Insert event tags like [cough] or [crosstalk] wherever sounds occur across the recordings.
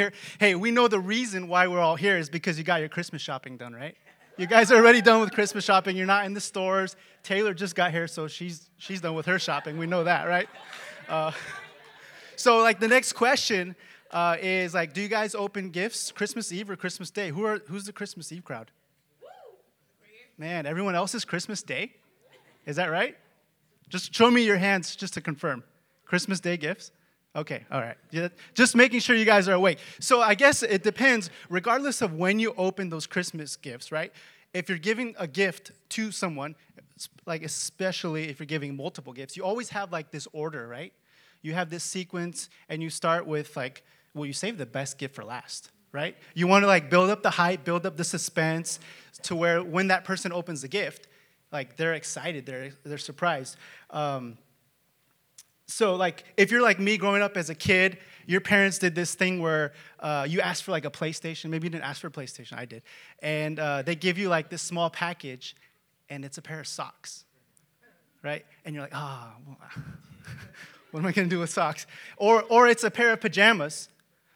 here. Hey, we know the reason why we're all here is because you got your Christmas shopping done, right? You guys are already done with Christmas shopping. You're not in the stores. Taylor just got here, so she's she's done with her shopping. We know that, right? Uh, so, like, the next question uh, is like, do you guys open gifts Christmas Eve or Christmas Day? Who are who's the Christmas Eve crowd? Man, everyone else is Christmas Day. Is that right? Just show me your hands just to confirm. Christmas Day gifts. Okay, all right. Just making sure you guys are awake. So I guess it depends, regardless of when you open those Christmas gifts, right? If you're giving a gift to someone, like especially if you're giving multiple gifts, you always have like this order, right? You have this sequence, and you start with like, well, you save the best gift for last, right? You want to like build up the hype, build up the suspense to where when that person opens the gift, like they're excited, they're, they're surprised. Um, so like if you're like me growing up as a kid your parents did this thing where uh, you asked for like a playstation. Maybe you didn't ask for a playstation i did. And uh, they give you like this small package and it's a pair of socks right? And you're like ah oh, [laughs] what am i going to do with socks? Or or it's a pair of pajamas.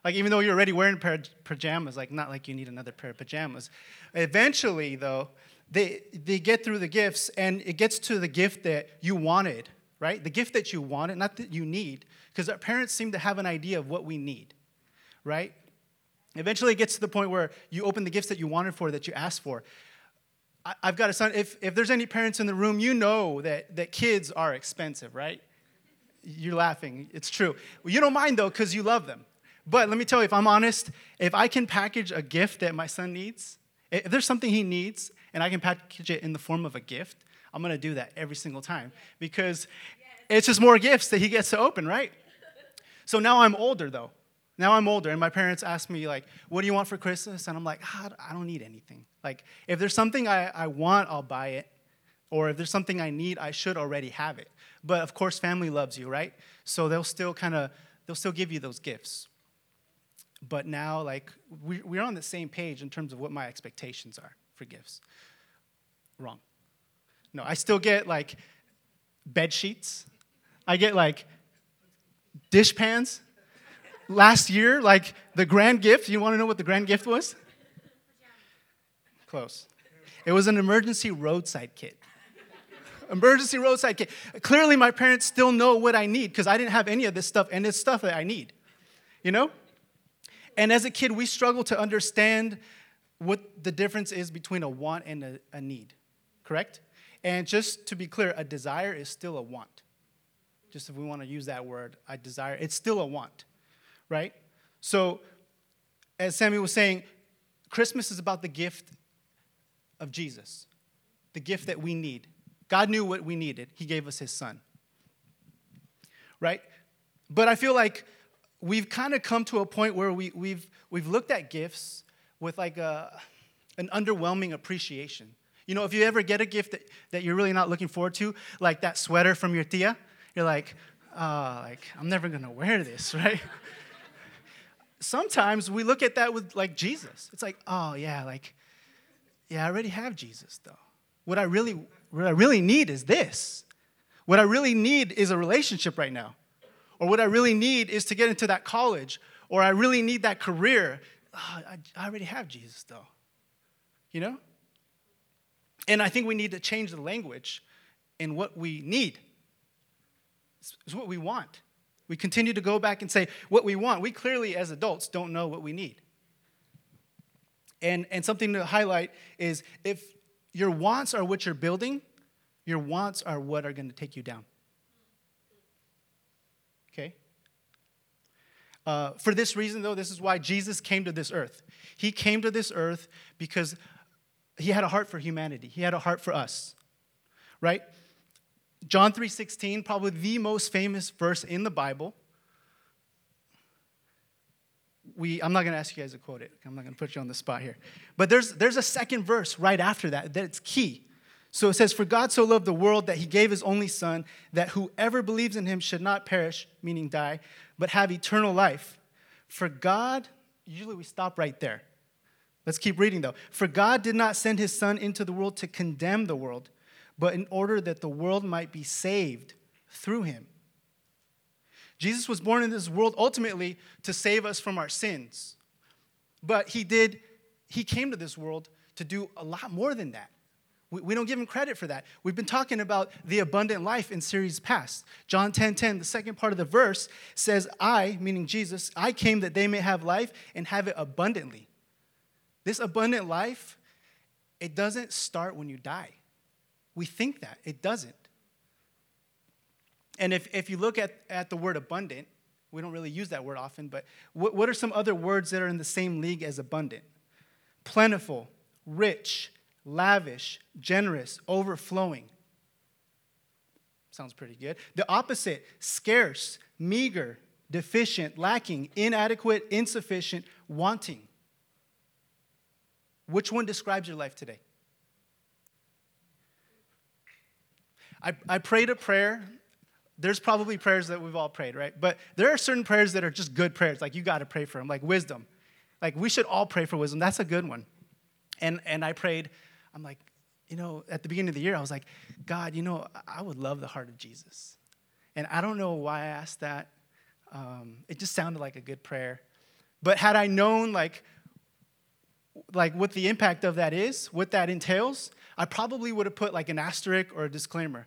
Like even though you're already wearing a pair of pajamas like not like you need another pair of pajamas. Eventually though they they get through the gifts and it gets to the gift that you wanted right? The gift that you wanted, not that you need, because our parents seem to have an idea of what we need, right? Eventually, it gets to the point where you open the gifts that you wanted for, that you asked for. I, have got a son. If, if there's any parents in the room, you know that, that kids are expensive, right? You're laughing. It's true. Well, you don't mind, though, because you love them. But let me tell you, if I'm honest, if I can package a gift that my son needs, if there's something he needs and I can package it in the form of a gift, I'm going to do that every single time because it's just more gifts that he gets to open, right? So now I'm older though. Now I'm older, and my parents ask me, like, what do you want for Christmas? And I'm like, ah, I don't need anything. Like, if there's something I, I want, I'll buy it. Or if there's something I need, I should already have it. But of course, family loves you, right? So they'll still kind of, they'll still give you those gifts. But now, like, we, we're on the same page in terms of what my expectations are for gifts. Wrong. No, I still get like bed sheets. I get like dish pans. Last year, like the grand gift, you want to know what the grand gift was? Close. It was an emergency roadside kit. Emergency roadside kit. Clearly, my parents still know what I need because I didn't have any of this stuff, and it's stuff that I need. You know? And as a kid, we struggle to understand what the difference is between a want and a, a need, correct? And just to be clear, a desire is still a want. Just if we want to use that word, I desire, it's still a want, right? So, as Sammy was saying, Christmas is about the gift of Jesus, the gift that we need. God knew what we needed, He gave us His Son, right? But I feel like we've kind of come to a point where we, we've, we've looked at gifts with like a, an underwhelming appreciation. You know, if you ever get a gift that, that you're really not looking forward to, like that sweater from your tia, you're like, oh, like, I'm never gonna wear this, [laughs] right? Sometimes we look at that with like Jesus. It's like, oh yeah, like, yeah, I already have Jesus though. What I really, what I really need is this. What I really need is a relationship right now. Or what I really need is to get into that college. Or I really need that career. Oh, I, I already have Jesus though. You know? And I think we need to change the language in what we need. It's what we want. We continue to go back and say what we want. We clearly, as adults, don't know what we need. And, and something to highlight is if your wants are what you're building, your wants are what are going to take you down. Okay? Uh, for this reason, though, this is why Jesus came to this earth. He came to this earth because he had a heart for humanity. He had a heart for us. Right? John 3:16, probably the most famous verse in the Bible. We, I'm not going to ask you guys to quote it. I'm not going to put you on the spot here. But there's, there's a second verse right after that that's key. So it says, For God so loved the world that he gave his only Son, that whoever believes in him should not perish, meaning die, but have eternal life. For God, usually we stop right there. Let's keep reading though. For God did not send his Son into the world to condemn the world, but in order that the world might be saved through him. Jesus was born in this world ultimately to save us from our sins. But he did, he came to this world to do a lot more than that. We, we don't give him credit for that. We've been talking about the abundant life in series past. John 10 10, the second part of the verse says, I, meaning Jesus, I came that they may have life and have it abundantly. This abundant life, it doesn't start when you die. We think that, it doesn't. And if, if you look at, at the word abundant, we don't really use that word often, but what, what are some other words that are in the same league as abundant? Plentiful, rich, lavish, generous, overflowing. Sounds pretty good. The opposite scarce, meager, deficient, lacking, inadequate, insufficient, wanting. Which one describes your life today? I, I prayed a prayer. There's probably prayers that we've all prayed, right? But there are certain prayers that are just good prayers, like you got to pray for them, like wisdom. Like we should all pray for wisdom. That's a good one. And, and I prayed, I'm like, you know, at the beginning of the year, I was like, God, you know, I would love the heart of Jesus. And I don't know why I asked that. Um, it just sounded like a good prayer. But had I known, like, like what the impact of that is, what that entails, I probably would have put like an asterisk or a disclaimer.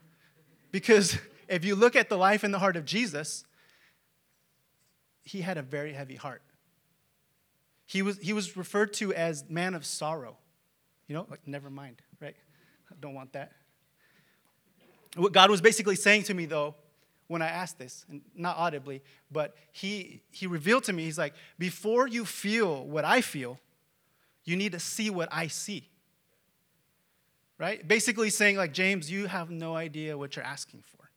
Because [laughs] if you look at the life and the heart of Jesus, he had a very heavy heart. He was, he was referred to as man of sorrow. You know, like, never mind, right? I don't want that. What God was basically saying to me, though, when I asked this, and not audibly, but he, he revealed to me, he's like, before you feel what I feel, you need to see what I see. Right? Basically saying, like, James, you have no idea what you're asking for.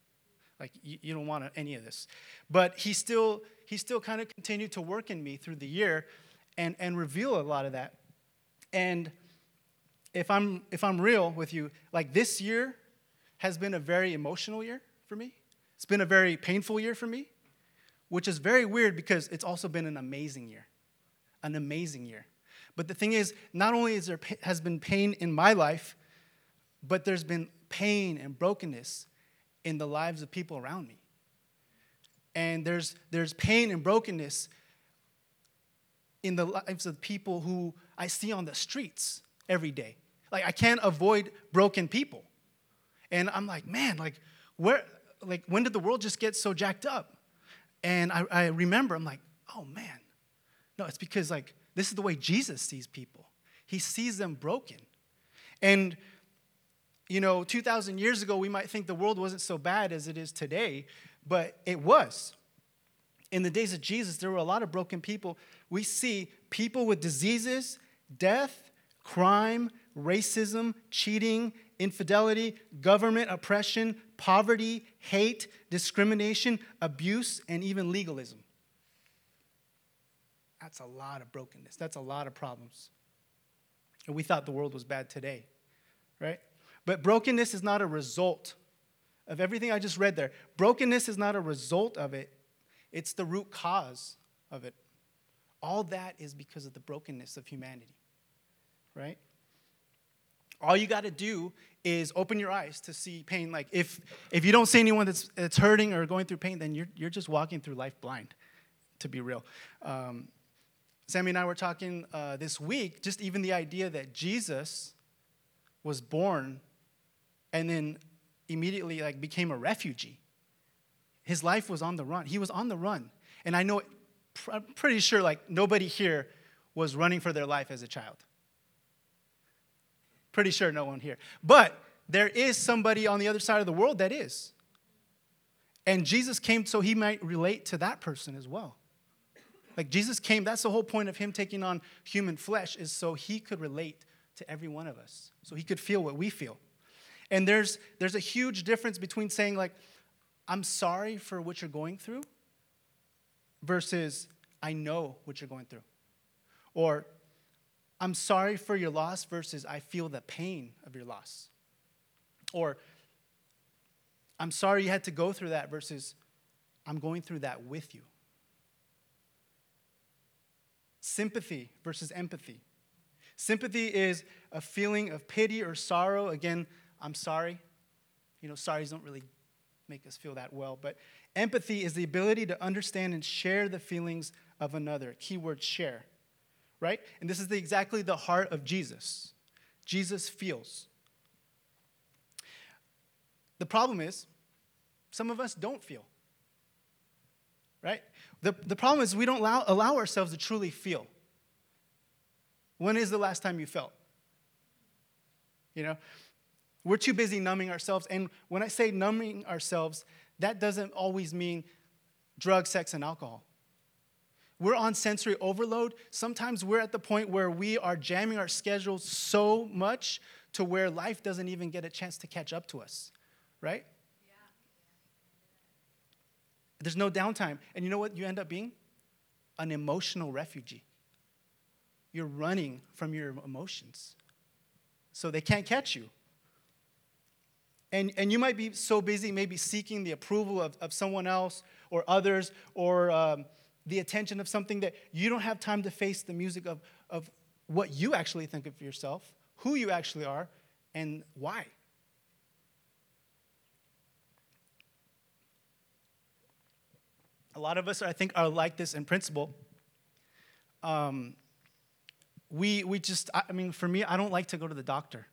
Like, you, you don't want any of this. But he still, he still kind of continued to work in me through the year and, and reveal a lot of that. And if I'm if I'm real with you, like this year has been a very emotional year for me. It's been a very painful year for me, which is very weird because it's also been an amazing year. An amazing year. But the thing is, not only is there has been pain in my life, but there's been pain and brokenness in the lives of people around me. And there's there's pain and brokenness in the lives of people who I see on the streets every day. Like I can't avoid broken people. And I'm like, man, like where like when did the world just get so jacked up? And I, I remember, I'm like, oh man. No, it's because like this is the way Jesus sees people. He sees them broken. And you know, 2,000 years ago, we might think the world wasn't so bad as it is today, but it was. In the days of Jesus, there were a lot of broken people. We see people with diseases, death, crime, racism, cheating, infidelity, government oppression, poverty, hate, discrimination, abuse, and even legalism. That's a lot of brokenness. That's a lot of problems. And we thought the world was bad today, right? But brokenness is not a result of everything I just read there. Brokenness is not a result of it, it's the root cause of it. All that is because of the brokenness of humanity right? All you got to do is open your eyes to see pain. Like if if you don't see anyone that's that's hurting or going through pain, then you're you're just walking through life blind. To be real, um, Sammy and I were talking uh, this week. Just even the idea that Jesus was born, and then immediately like became a refugee. His life was on the run. He was on the run, and I know, I'm pretty sure like nobody here was running for their life as a child. Pretty sure no one here. But there is somebody on the other side of the world that is. And Jesus came so he might relate to that person as well. Like Jesus came, that's the whole point of him taking on human flesh, is so he could relate to every one of us, so he could feel what we feel. And there's, there's a huge difference between saying, like, I'm sorry for what you're going through versus I know what you're going through. Or I'm sorry for your loss versus I feel the pain of your loss. Or I'm sorry you had to go through that versus I'm going through that with you. Sympathy versus empathy. Sympathy is a feeling of pity or sorrow. Again, I'm sorry. You know, sorries don't really make us feel that well. But empathy is the ability to understand and share the feelings of another. Keyword share, right? And this is the, exactly the heart of Jesus. Jesus feels. The problem is, some of us don't feel, right? The, the problem is, we don't allow, allow ourselves to truly feel. When is the last time you felt? You know, we're too busy numbing ourselves. And when I say numbing ourselves, that doesn't always mean drug, sex, and alcohol. We're on sensory overload. Sometimes we're at the point where we are jamming our schedules so much to where life doesn't even get a chance to catch up to us, right? There's no downtime. And you know what you end up being? An emotional refugee. You're running from your emotions. So they can't catch you. And, and you might be so busy, maybe seeking the approval of, of someone else or others or um, the attention of something that you don't have time to face the music of, of what you actually think of yourself, who you actually are, and why. A lot of us, I think, are like this in principle. Um, we, we just, I mean, for me, I don't like to go to the doctor.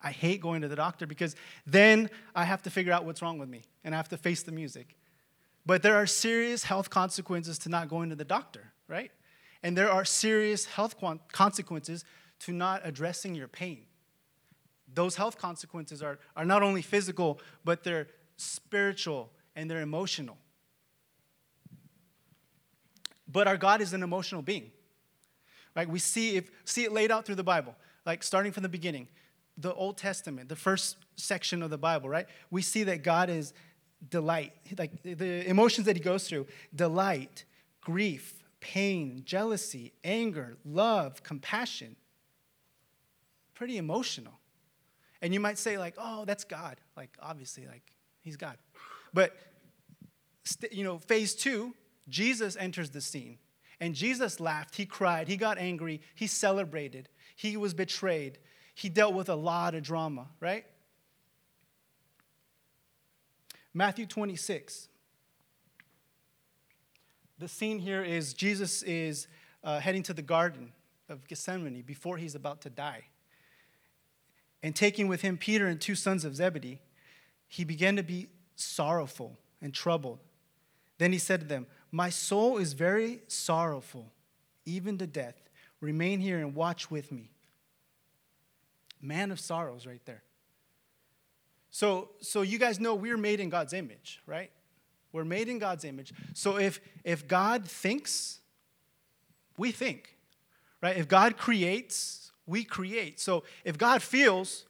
I hate going to the doctor because then I have to figure out what's wrong with me and I have to face the music. But there are serious health consequences to not going to the doctor, right? And there are serious health consequences to not addressing your pain. Those health consequences are, are not only physical, but they're spiritual and they're emotional. But our God is an emotional being. Right? We see, if, see it laid out through the Bible, like starting from the beginning the Old Testament, the first section of the Bible, right? We see that God is delight, like the emotions that he goes through delight, grief, pain, jealousy, anger, love, compassion. Pretty emotional. And you might say, like, oh, that's God. Like, obviously, like, he's God. But, you know, phase two, Jesus enters the scene. And Jesus laughed, he cried, he got angry, he celebrated, he was betrayed, he dealt with a lot of drama, right? Matthew 26. The scene here is Jesus is uh, heading to the Garden of Gethsemane before he's about to die. And taking with him Peter and two sons of Zebedee, he began to be sorrowful and troubled. Then he said to them, My soul is very sorrowful, even to death. Remain here and watch with me. Man of sorrows, right there. So, so you guys know we're made in God's image, right? We're made in God's image. So if if God thinks, we think, right? If God creates, we create. So if God feels,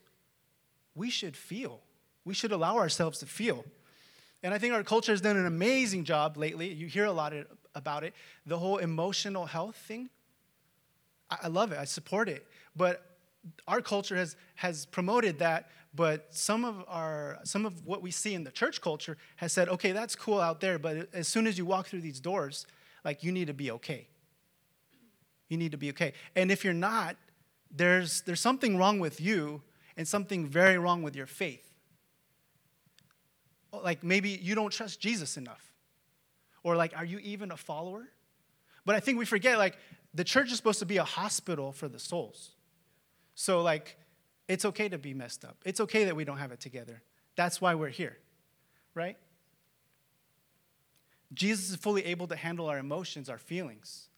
we should feel. We should allow ourselves to feel. And I think our culture has done an amazing job lately. You hear a lot about it. The whole emotional health thing. I love it. I support it. But our culture has, has promoted that, but some of, our, some of what we see in the church culture has said, okay, that's cool out there, but as soon as you walk through these doors, like you need to be okay. You need to be okay. And if you're not, there's, there's something wrong with you and something very wrong with your faith. Like maybe you don't trust Jesus enough. Or like, are you even a follower? But I think we forget, like, the church is supposed to be a hospital for the souls. So, like, it's okay to be messed up. It's okay that we don't have it together. That's why we're here, right? Jesus is fully able to handle our emotions, our feelings.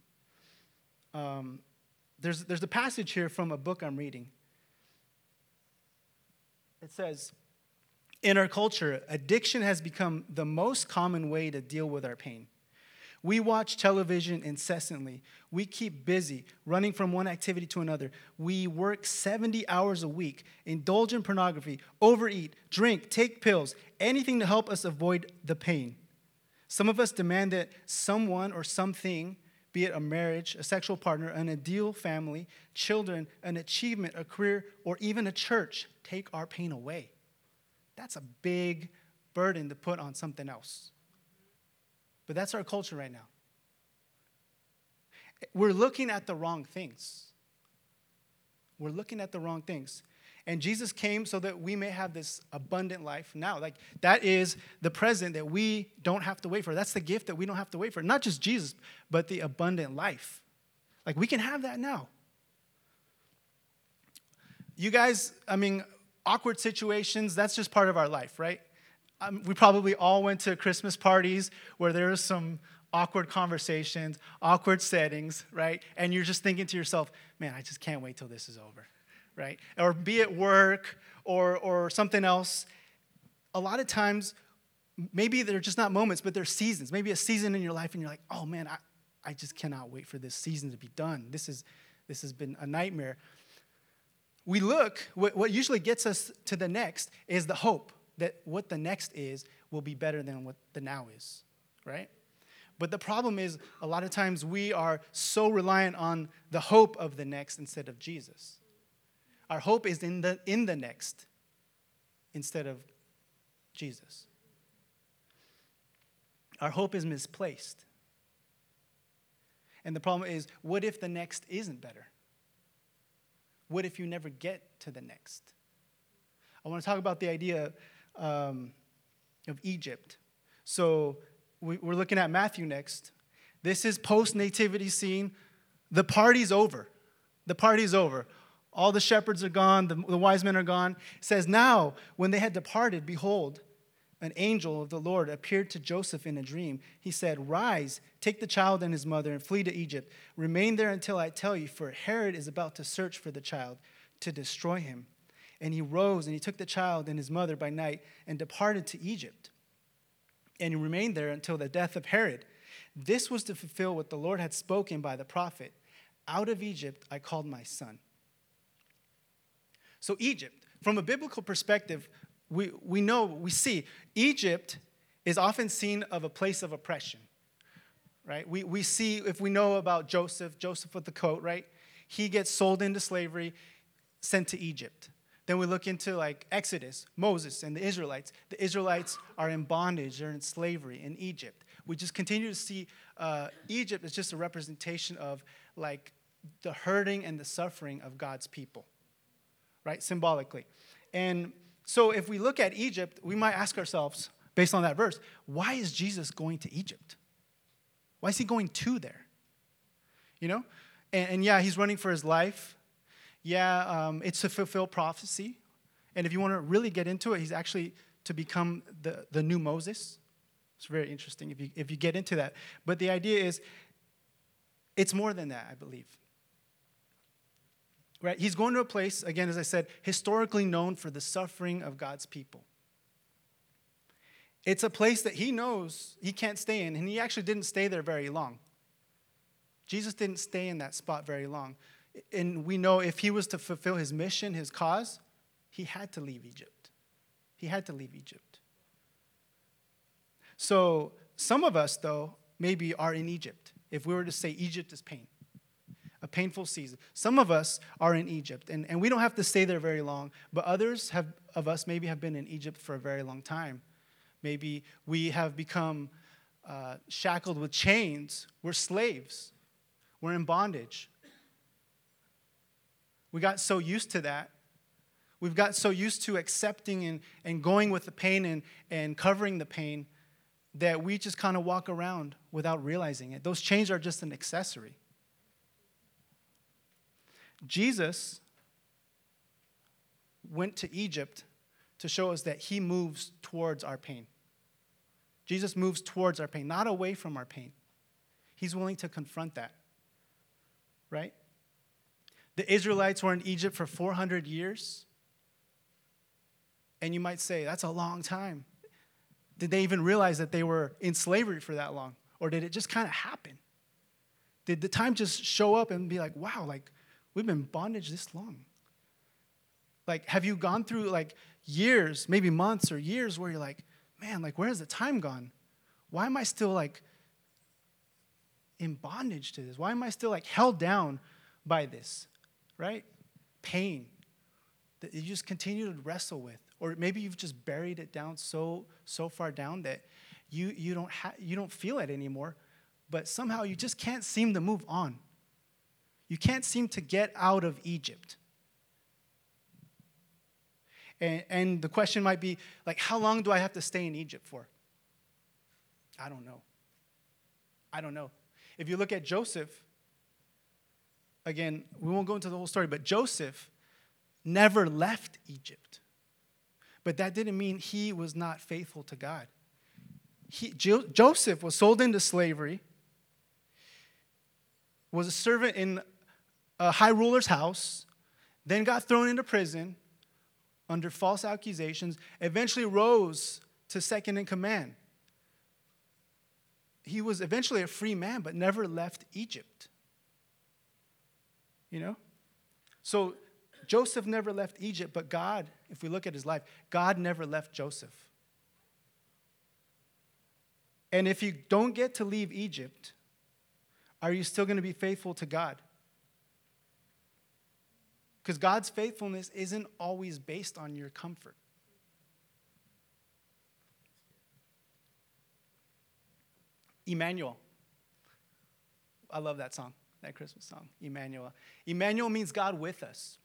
Um, there's, there's a passage here from a book I'm reading. It says, In our culture, addiction has become the most common way to deal with our pain. We watch television incessantly. We keep busy, running from one activity to another. We work 70 hours a week, indulge in pornography, overeat, drink, take pills, anything to help us avoid the pain. Some of us demand that someone or something, be it a marriage, a sexual partner, an ideal family, children, an achievement, a career, or even a church, take our pain away. That's a big burden to put on something else. But that's our culture right now. We're looking at the wrong things. We're looking at the wrong things. And Jesus came so that we may have this abundant life now. Like that is the present that we don't have to wait for. That's the gift that we don't have to wait for. Not just Jesus, but the abundant life. Like we can have that now. You guys, I mean, awkward situations, that's just part of our life, right? Um, we probably all went to Christmas parties where there was some awkward conversations, awkward settings, right? And you're just thinking to yourself, man, I just can't wait till this is over, right? Or be at work or, or something else. A lot of times, maybe they're just not moments, but they're seasons. Maybe a season in your life, and you're like, oh man, I, I just cannot wait for this season to be done. This, is, this has been a nightmare we look, what, what usually gets us to the next is the hope that what the next is will be better than what the now is, right? But the problem is, a lot of times we are so reliant on the hope of the next instead of Jesus. Our hope is in the, in the next instead of Jesus. Our hope is misplaced. And the problem is, what if the next isn't better? What if you never get to the next? I want to talk about the idea um, of Egypt. So we, are looking at Matthew next. This is post nativity scene. The party's over. The party's over. All the shepherds are gone, the, the wise men are gone. It says, Now, when they had departed, behold, an angel of the Lord appeared to Joseph in a dream. He said, Rise, take the child and his mother, and flee to Egypt. Remain there until I tell you, for Herod is about to search for the child to destroy him. And he rose and he took the child and his mother by night and departed to Egypt. And he remained there until the death of Herod. This was to fulfill what the Lord had spoken by the prophet Out of Egypt I called my son. So, Egypt, from a biblical perspective, we, we know, we see, Egypt is often seen of a place of oppression, right? We, we see, if we know about Joseph, Joseph with the coat, right? He gets sold into slavery, sent to Egypt. Then we look into like Exodus, Moses, and the Israelites. The Israelites are in bondage, they're in slavery in Egypt. We just continue to see uh, Egypt as just a representation of like the hurting and the suffering of God's people, right? Symbolically. And so if we look at Egypt, we might ask ourselves, based on that verse, why is Jesus going to Egypt? Why is he going to there? You know? And, and yeah, he's running for his life. Yeah, um, it's to fulfill prophecy. And if you want to really get into it, he's actually to become the, the new Moses. It's very interesting if you, if you get into that. But the idea is, it's more than that, I believe right? He's going to a place, again, as I said, historically known for the suffering of God's people. It's a place that he knows he can't stay in, and he actually didn't stay there very long. Jesus didn't stay in that spot very long. And we know if he was to fulfill his mission, his cause, he had to leave Egypt. He had to leave Egypt. So, some of us, though, maybe are in Egypt. If we were to say Egypt is pain, a painful season. Some of us are in Egypt, and, and we don't have to stay there very long, but others have, of us maybe have been in Egypt for a very long time. Maybe we have become uh, shackled with chains. We're slaves, we're in bondage. We got so used to that. We've got so used to accepting and, and going with the pain and, and covering the pain that we just kind of walk around without realizing it. Those chains are just an accessory. Jesus went to Egypt to show us that he moves towards our pain. Jesus moves towards our pain, not away from our pain. He's willing to confront that, right? The Israelites were in Egypt for 400 years. And you might say, that's a long time. Did they even realize that they were in slavery for that long? Or did it just kind of happen? Did the time just show up and be like, wow, like We've been bondage this long. Like, have you gone through like years, maybe months or years where you're like, man, like, where has the time gone? Why am I still like in bondage to this? Why am I still like held down by this? Right? Pain that you just continue to wrestle with. Or maybe you've just buried it down so so far down that you you don't ha- you don't feel it anymore, but somehow you just can't seem to move on. You can't seem to get out of Egypt. And, and the question might be like, how long do I have to stay in Egypt for? I don't know. I don't know. If you look at Joseph, again, we won't go into the whole story, but Joseph never left Egypt. But that didn't mean he was not faithful to God. He, jo- Joseph was sold into slavery, was a servant in a high ruler's house, then got thrown into prison under false accusations, eventually rose to second in command. He was eventually a free man, but never left Egypt. You know? So Joseph never left Egypt, but God, if we look at his life, God never left Joseph. And if you don't get to leave Egypt, are you still going to be faithful to God? Because God's faithfulness isn't always based on your comfort. Emmanuel. I love that song, that Christmas song, Emmanuel. Emmanuel means God with us.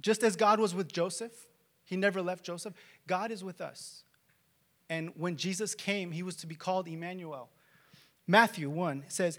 Just as God was with Joseph, he never left Joseph, God is with us. And when Jesus came, he was to be called Emmanuel. Matthew 1 says,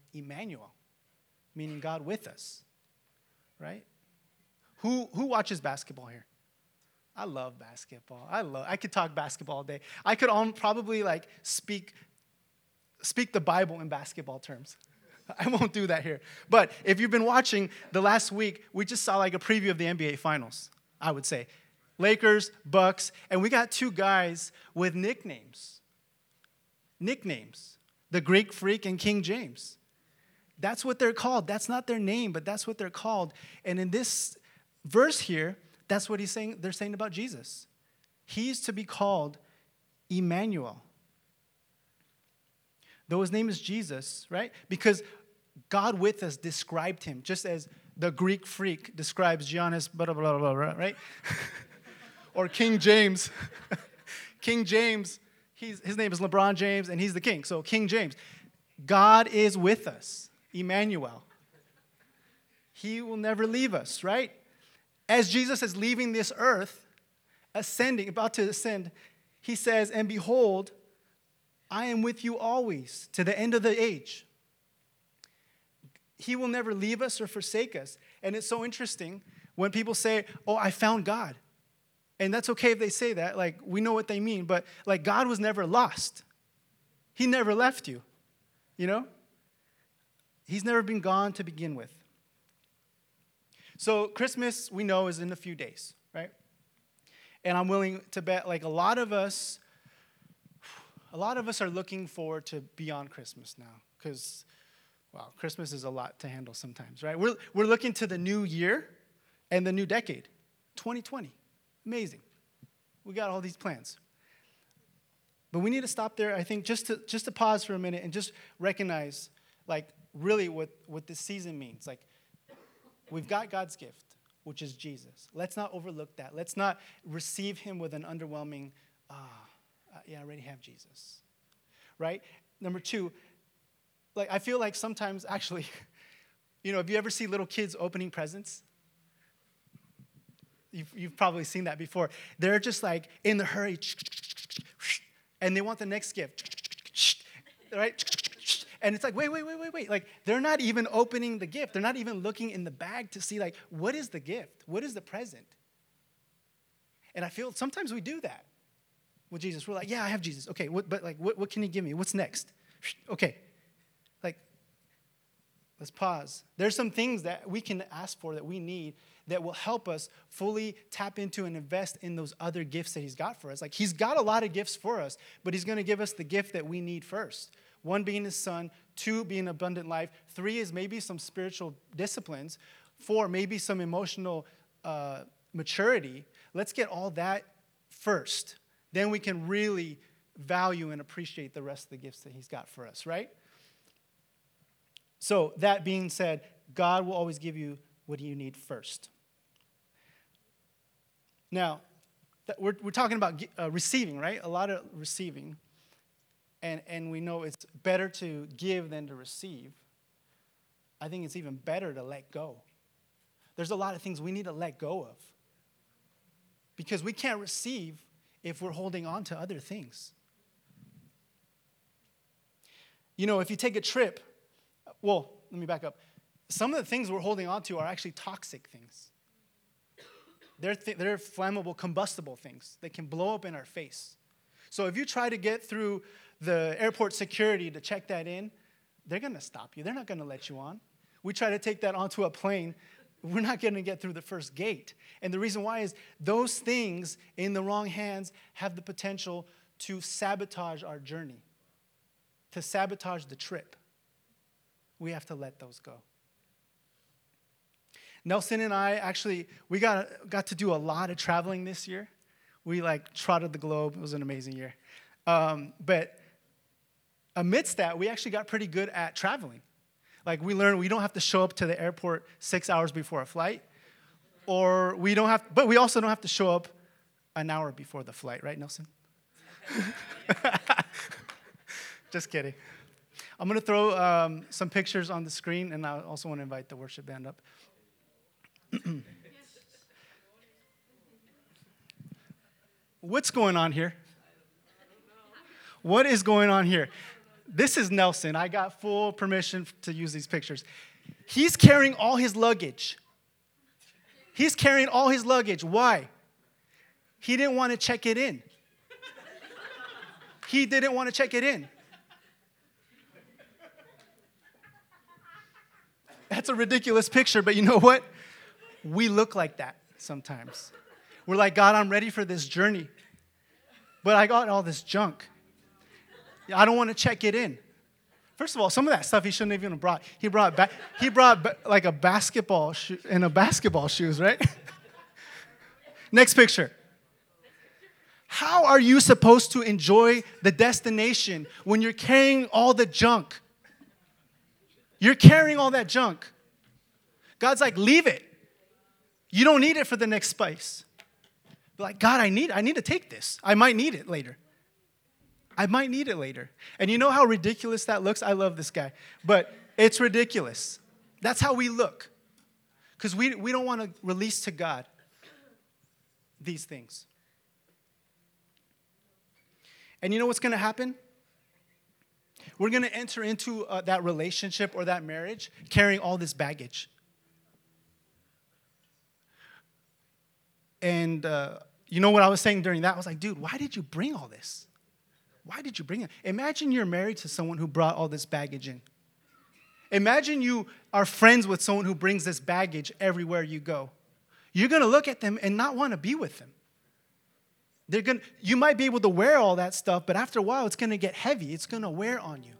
Emmanuel, meaning God with us. Right? Who, who watches basketball here? I love basketball. I love. I could talk basketball all day. I could probably like speak speak the Bible in basketball terms. [laughs] I won't do that here. But if you've been watching the last week, we just saw like a preview of the NBA Finals. I would say. Lakers, Bucks, and we got two guys with nicknames. Nicknames. The Greek Freak and King James. That's what they're called. That's not their name, but that's what they're called. And in this verse here, that's what he's saying, they're saying about Jesus. He's to be called Emmanuel. Though his name is Jesus, right? Because God with us described him, just as the Greek freak describes Giannis, blah, blah, blah, blah, right? [laughs] or King James. [laughs] king James, his name is LeBron James, and he's the king. So, King James. God is with us, Emmanuel. He will never leave us, right? As Jesus is leaving this earth, ascending, about to ascend, he says, And behold, I am with you always to the end of the age. He will never leave us or forsake us. And it's so interesting when people say, Oh, I found God. And that's okay if they say that. Like, we know what they mean, but like, God was never lost. He never left you, you know? He's never been gone to begin with. So, Christmas, we know, is in a few days, right? And I'm willing to bet, like, a lot of us, a lot of us are looking forward to beyond Christmas now, because, well, Christmas is a lot to handle sometimes, right? We're, we're looking to the new year and the new decade, 2020. Amazing. We got all these plans. But we need to stop there, I think, just to, just to pause for a minute and just recognize, like, really what, what this season means. Like, we've got God's gift, which is Jesus. Let's not overlook that. Let's not receive him with an underwhelming, ah, uh, yeah, I already have Jesus. Right? Number two, like, I feel like sometimes, actually, [laughs] you know, have you ever see little kids opening presents? You've, you've probably seen that before. They're just like in the hurry, [laughs] and they want the next gift, [laughs] right? And it's like, wait, wait, wait, wait, wait. Like, they're not even opening the gift. They're not even looking in the bag to see, like, what is the gift? What is the present? And I feel sometimes we do that with Jesus. We're like, yeah, I have Jesus. Okay, what, but like, what, what can he give me? What's next? [sniffs] Okay. Like, let's pause. There's some things that we can ask for that we need that will help us fully tap into and invest in those other gifts that He's got for us. Like, He's got a lot of gifts for us, but He's to give us the gift that we need first. One being His Son, two being abundant life, three is maybe some spiritual disciplines, four, maybe some emotional uh, maturity, let's get all that first. Then we can really value and appreciate the rest of the gifts that He's got for us, right? So, that being said, God will always give you what you need first. Now, we're, we're talking about uh, receiving, right? A lot of receiving. And, and we know it's better to give than to receive. I think it's even better to let go. There's a lot of things we need to let go of because we can't receive if we're holding on to other things. You know, if you take a trip, well, let me back up. Some of the things we're holding on to are actually toxic things. They're, th- they're flammable, combustible things that can blow up in our face. So if you try to get through the airport security to check that in, they're going to stop you. They're not going to let you on. We try to take that onto a plane, we're not going to get through the first gate. And the reason why is those things in the wrong hands have the potential to sabotage our journey, to sabotage the trip. We have to let those go. Nelson and I actually we got got to do a lot of traveling this year. We like trotted the globe. It was an amazing year. Um, but amidst that, we actually got pretty good at traveling. Like we learned we don't have to show up to the airport six hours before a flight, or we don't have, but we also don't have to show up an hour before the flight, right, Nelson? [laughs] Just kidding. I'm gonna throw um, some pictures on the screen, and I also want to invite the worship band up. [clears throat] What's going on here? What is going on here? This is Nelson. I got full permission to use these pictures. He's carrying all his luggage. He's carrying all his luggage. Why? He didn't want to check it in. He didn't want to check it in. That's a ridiculous picture, but you know what? We look like that sometimes. We're like, God, I'm ready for this journey, but I got all this junk. I don't want to check it in. First of all, some of that stuff he shouldn't have even brought. He brought back. He brought ba- like a basketball shoe and a basketball shoes, right? [laughs] Next picture. How are you supposed to enjoy the destination when you're carrying all the junk? You're carrying all that junk. God's like, leave it. You don't need it for the next spice. But like, God, I need, I need to take this. I might need it later. I might need it later. And you know how ridiculous that looks? I love this guy, but it's ridiculous. That's how we look. Because we, we don't want to release to God these things. And you know what's going to happen? We're going to enter into uh, that relationship or that marriage carrying all this baggage. And uh, you know what I was saying during that? I was like, dude, why did you bring all this? Why did you bring it? Imagine you're married to someone who brought all this baggage in. Imagine you are friends with someone who brings this baggage everywhere you go. You're going to look at them and not want to be with them. They're going you might be able to wear all that stuff, but after a while it's going to get heavy. It's going to wear on you.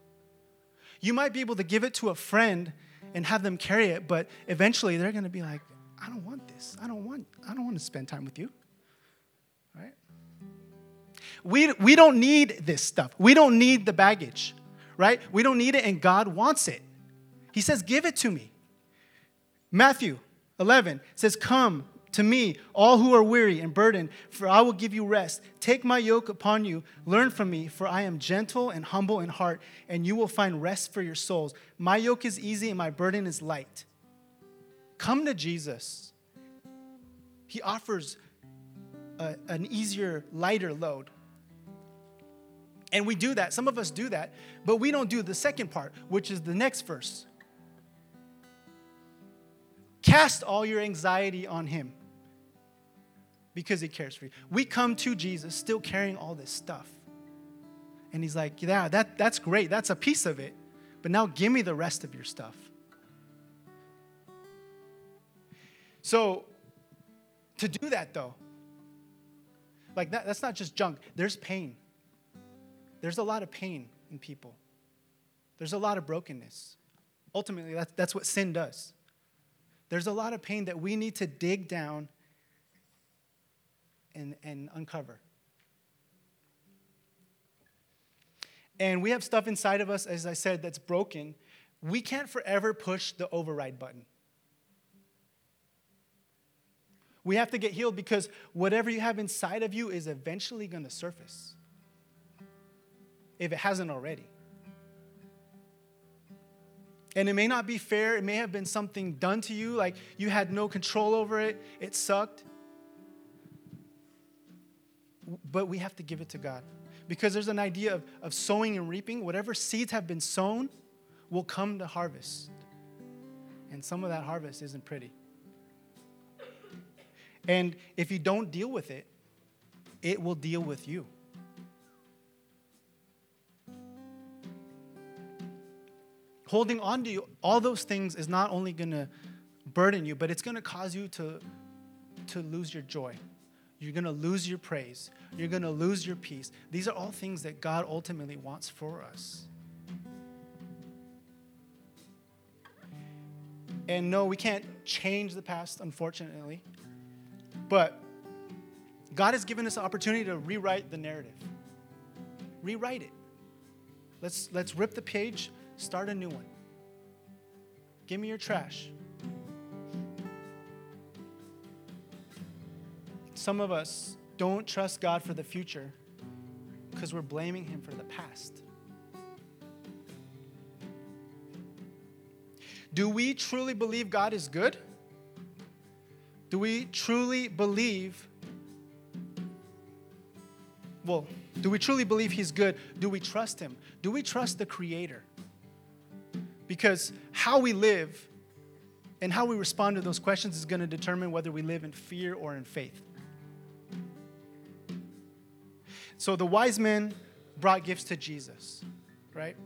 You might be able to give it to a friend and have them carry it, but eventually they're going to be like, I don't want this. I don't want I don't want to spend time with you. We, we don't need this stuff. We don't need the baggage, right? We don't need it, and God wants it. He says, Give it to me. Matthew 11 says, Come to me, all who are weary and burdened, for I will give you rest. Take my yoke upon you. Learn from me, for I am gentle and humble in heart, and you will find rest for your souls. My yoke is easy and my burden is light. Come to Jesus. He offers a, an easier, lighter load. And we do that. Some of us do that, but we don't do the second part, which is the next verse. Cast all your anxiety on Him because He cares for you. We come to Jesus still carrying all this stuff. And He's like, Yeah, that, that's great. That's a piece of it. But now give me the rest of your stuff. So, to do that though, like that, that's not just junk, there's pain. There's a lot of pain in people, there's a lot of brokenness. Ultimately, that's, that's what sin does. There's a lot of pain that we need to dig down and, and uncover. And we have stuff inside of us, as I said, that's broken. We can't forever push the override button. We have to get healed because whatever you have inside of you is eventually going to surface if it hasn't already. And it may not be fair. It may have been something done to you, like you had no control over it, it sucked. But we have to give it to God. Because there's an idea of, of sowing and reaping. Whatever seeds have been sown will come to harvest. And some of that harvest isn't pretty. And if you don't deal with it, it will deal with you. Holding on to you, all those things is not only going to burden you, but it's going to cause you to, to lose your joy. You're going to lose your praise. You're going to lose your peace. These are all things that God ultimately wants for us. And no, we can't change the past, unfortunately. But God has given us an opportunity to rewrite the narrative. Rewrite it. Let's, let's rip the page, start a new one. Give me your trash. Some of us don't trust God for the future because we're blaming Him for the past. Do we truly believe God is good? Do we truly believe? Well, do we truly believe He's good? Do we trust Him? Do we trust the Creator? Because how we live and how we respond to those questions is going to determine whether we live in fear or in faith. So the wise men brought gifts to Jesus, right?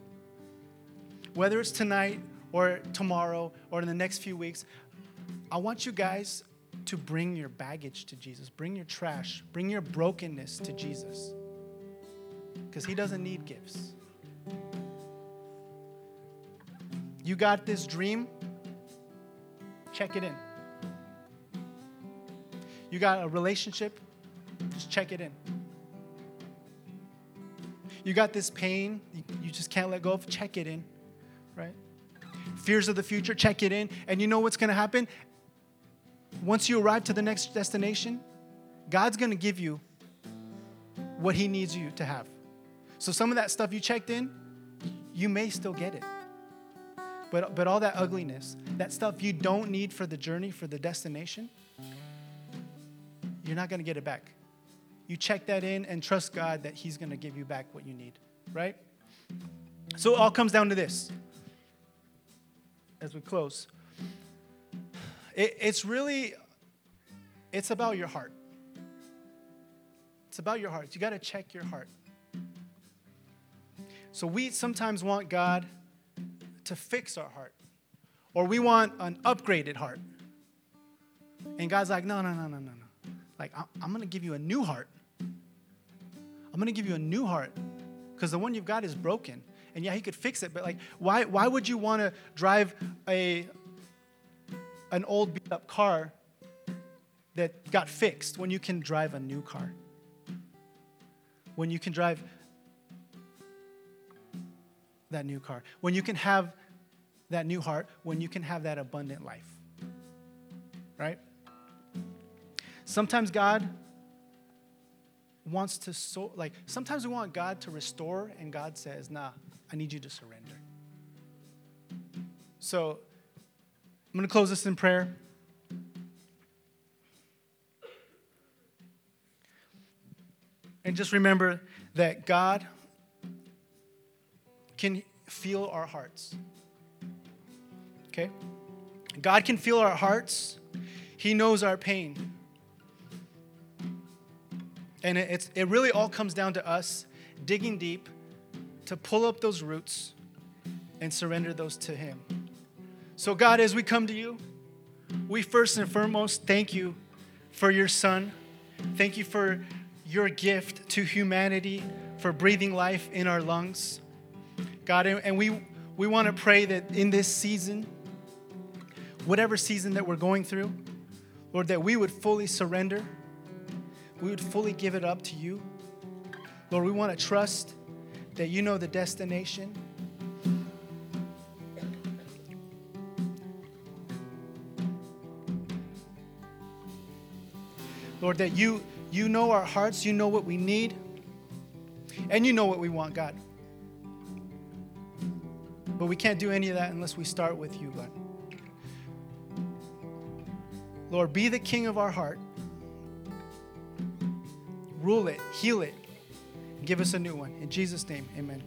Whether it's tonight or tomorrow or in the next few weeks, I want you guys to bring your baggage to Jesus. Bring your trash, bring your brokenness to Jesus. Because He doesn't need gifts. You got this dream? Check it in. You got a relationship? Just check it in. You got this pain you just can't let go of? Check it in, right? Fears of the future, check it in. And you know what's going to happen? once you arrive to the next destination, God's going to give you what He needs you to have. So some of that stuff you checked in, you may still get it. But, but all that ugliness, that stuff you don't need for the journey, for the destination, you're not going to get it back. You check that in and trust God that He's going to give you back what you need, right? So it all comes down to this as we close. It, it's really, it's about your heart. It's about your heart. You got to check your heart. So we sometimes want God to fix our heart, or we want an upgraded heart. And God's like, no, no, no, no, no, no. Like, I'm going to give you a new heart. I'm going to give you a new heart because the one you've got is broken. And yeah, He could fix it, but like, why, why would you want to drive a, an old beat up car that got fixed when you can drive a new car. When you can drive that new car. When you can have that new heart. When you can have that abundant life. Right? Sometimes God wants to so like sometimes we want God to restore and God says, "Nah, I need you to surrender." So I'm going to close this in prayer. And just remember that God can feel our hearts. Okay? God can feel our hearts. He knows our pain. And it, it really all comes down to us digging deep to pull up those roots and surrender those to Him. So, God, as we come to you, we first and foremost thank you for your Son. Thank you for your gift to humanity, for breathing life in our lungs. God, and we, we want to pray that in this season, whatever season that we're going through, Lord, that we would fully surrender. We would fully give it up to you. Lord, we want to trust that you know the destination. Lord, that you you know our hearts, you know what we need, and you know what we want, God. But we can't do any of that unless we start with you, God. Lord, be the king of our heart. Rule it, heal it, give us a new one. In Jesus' name, amen.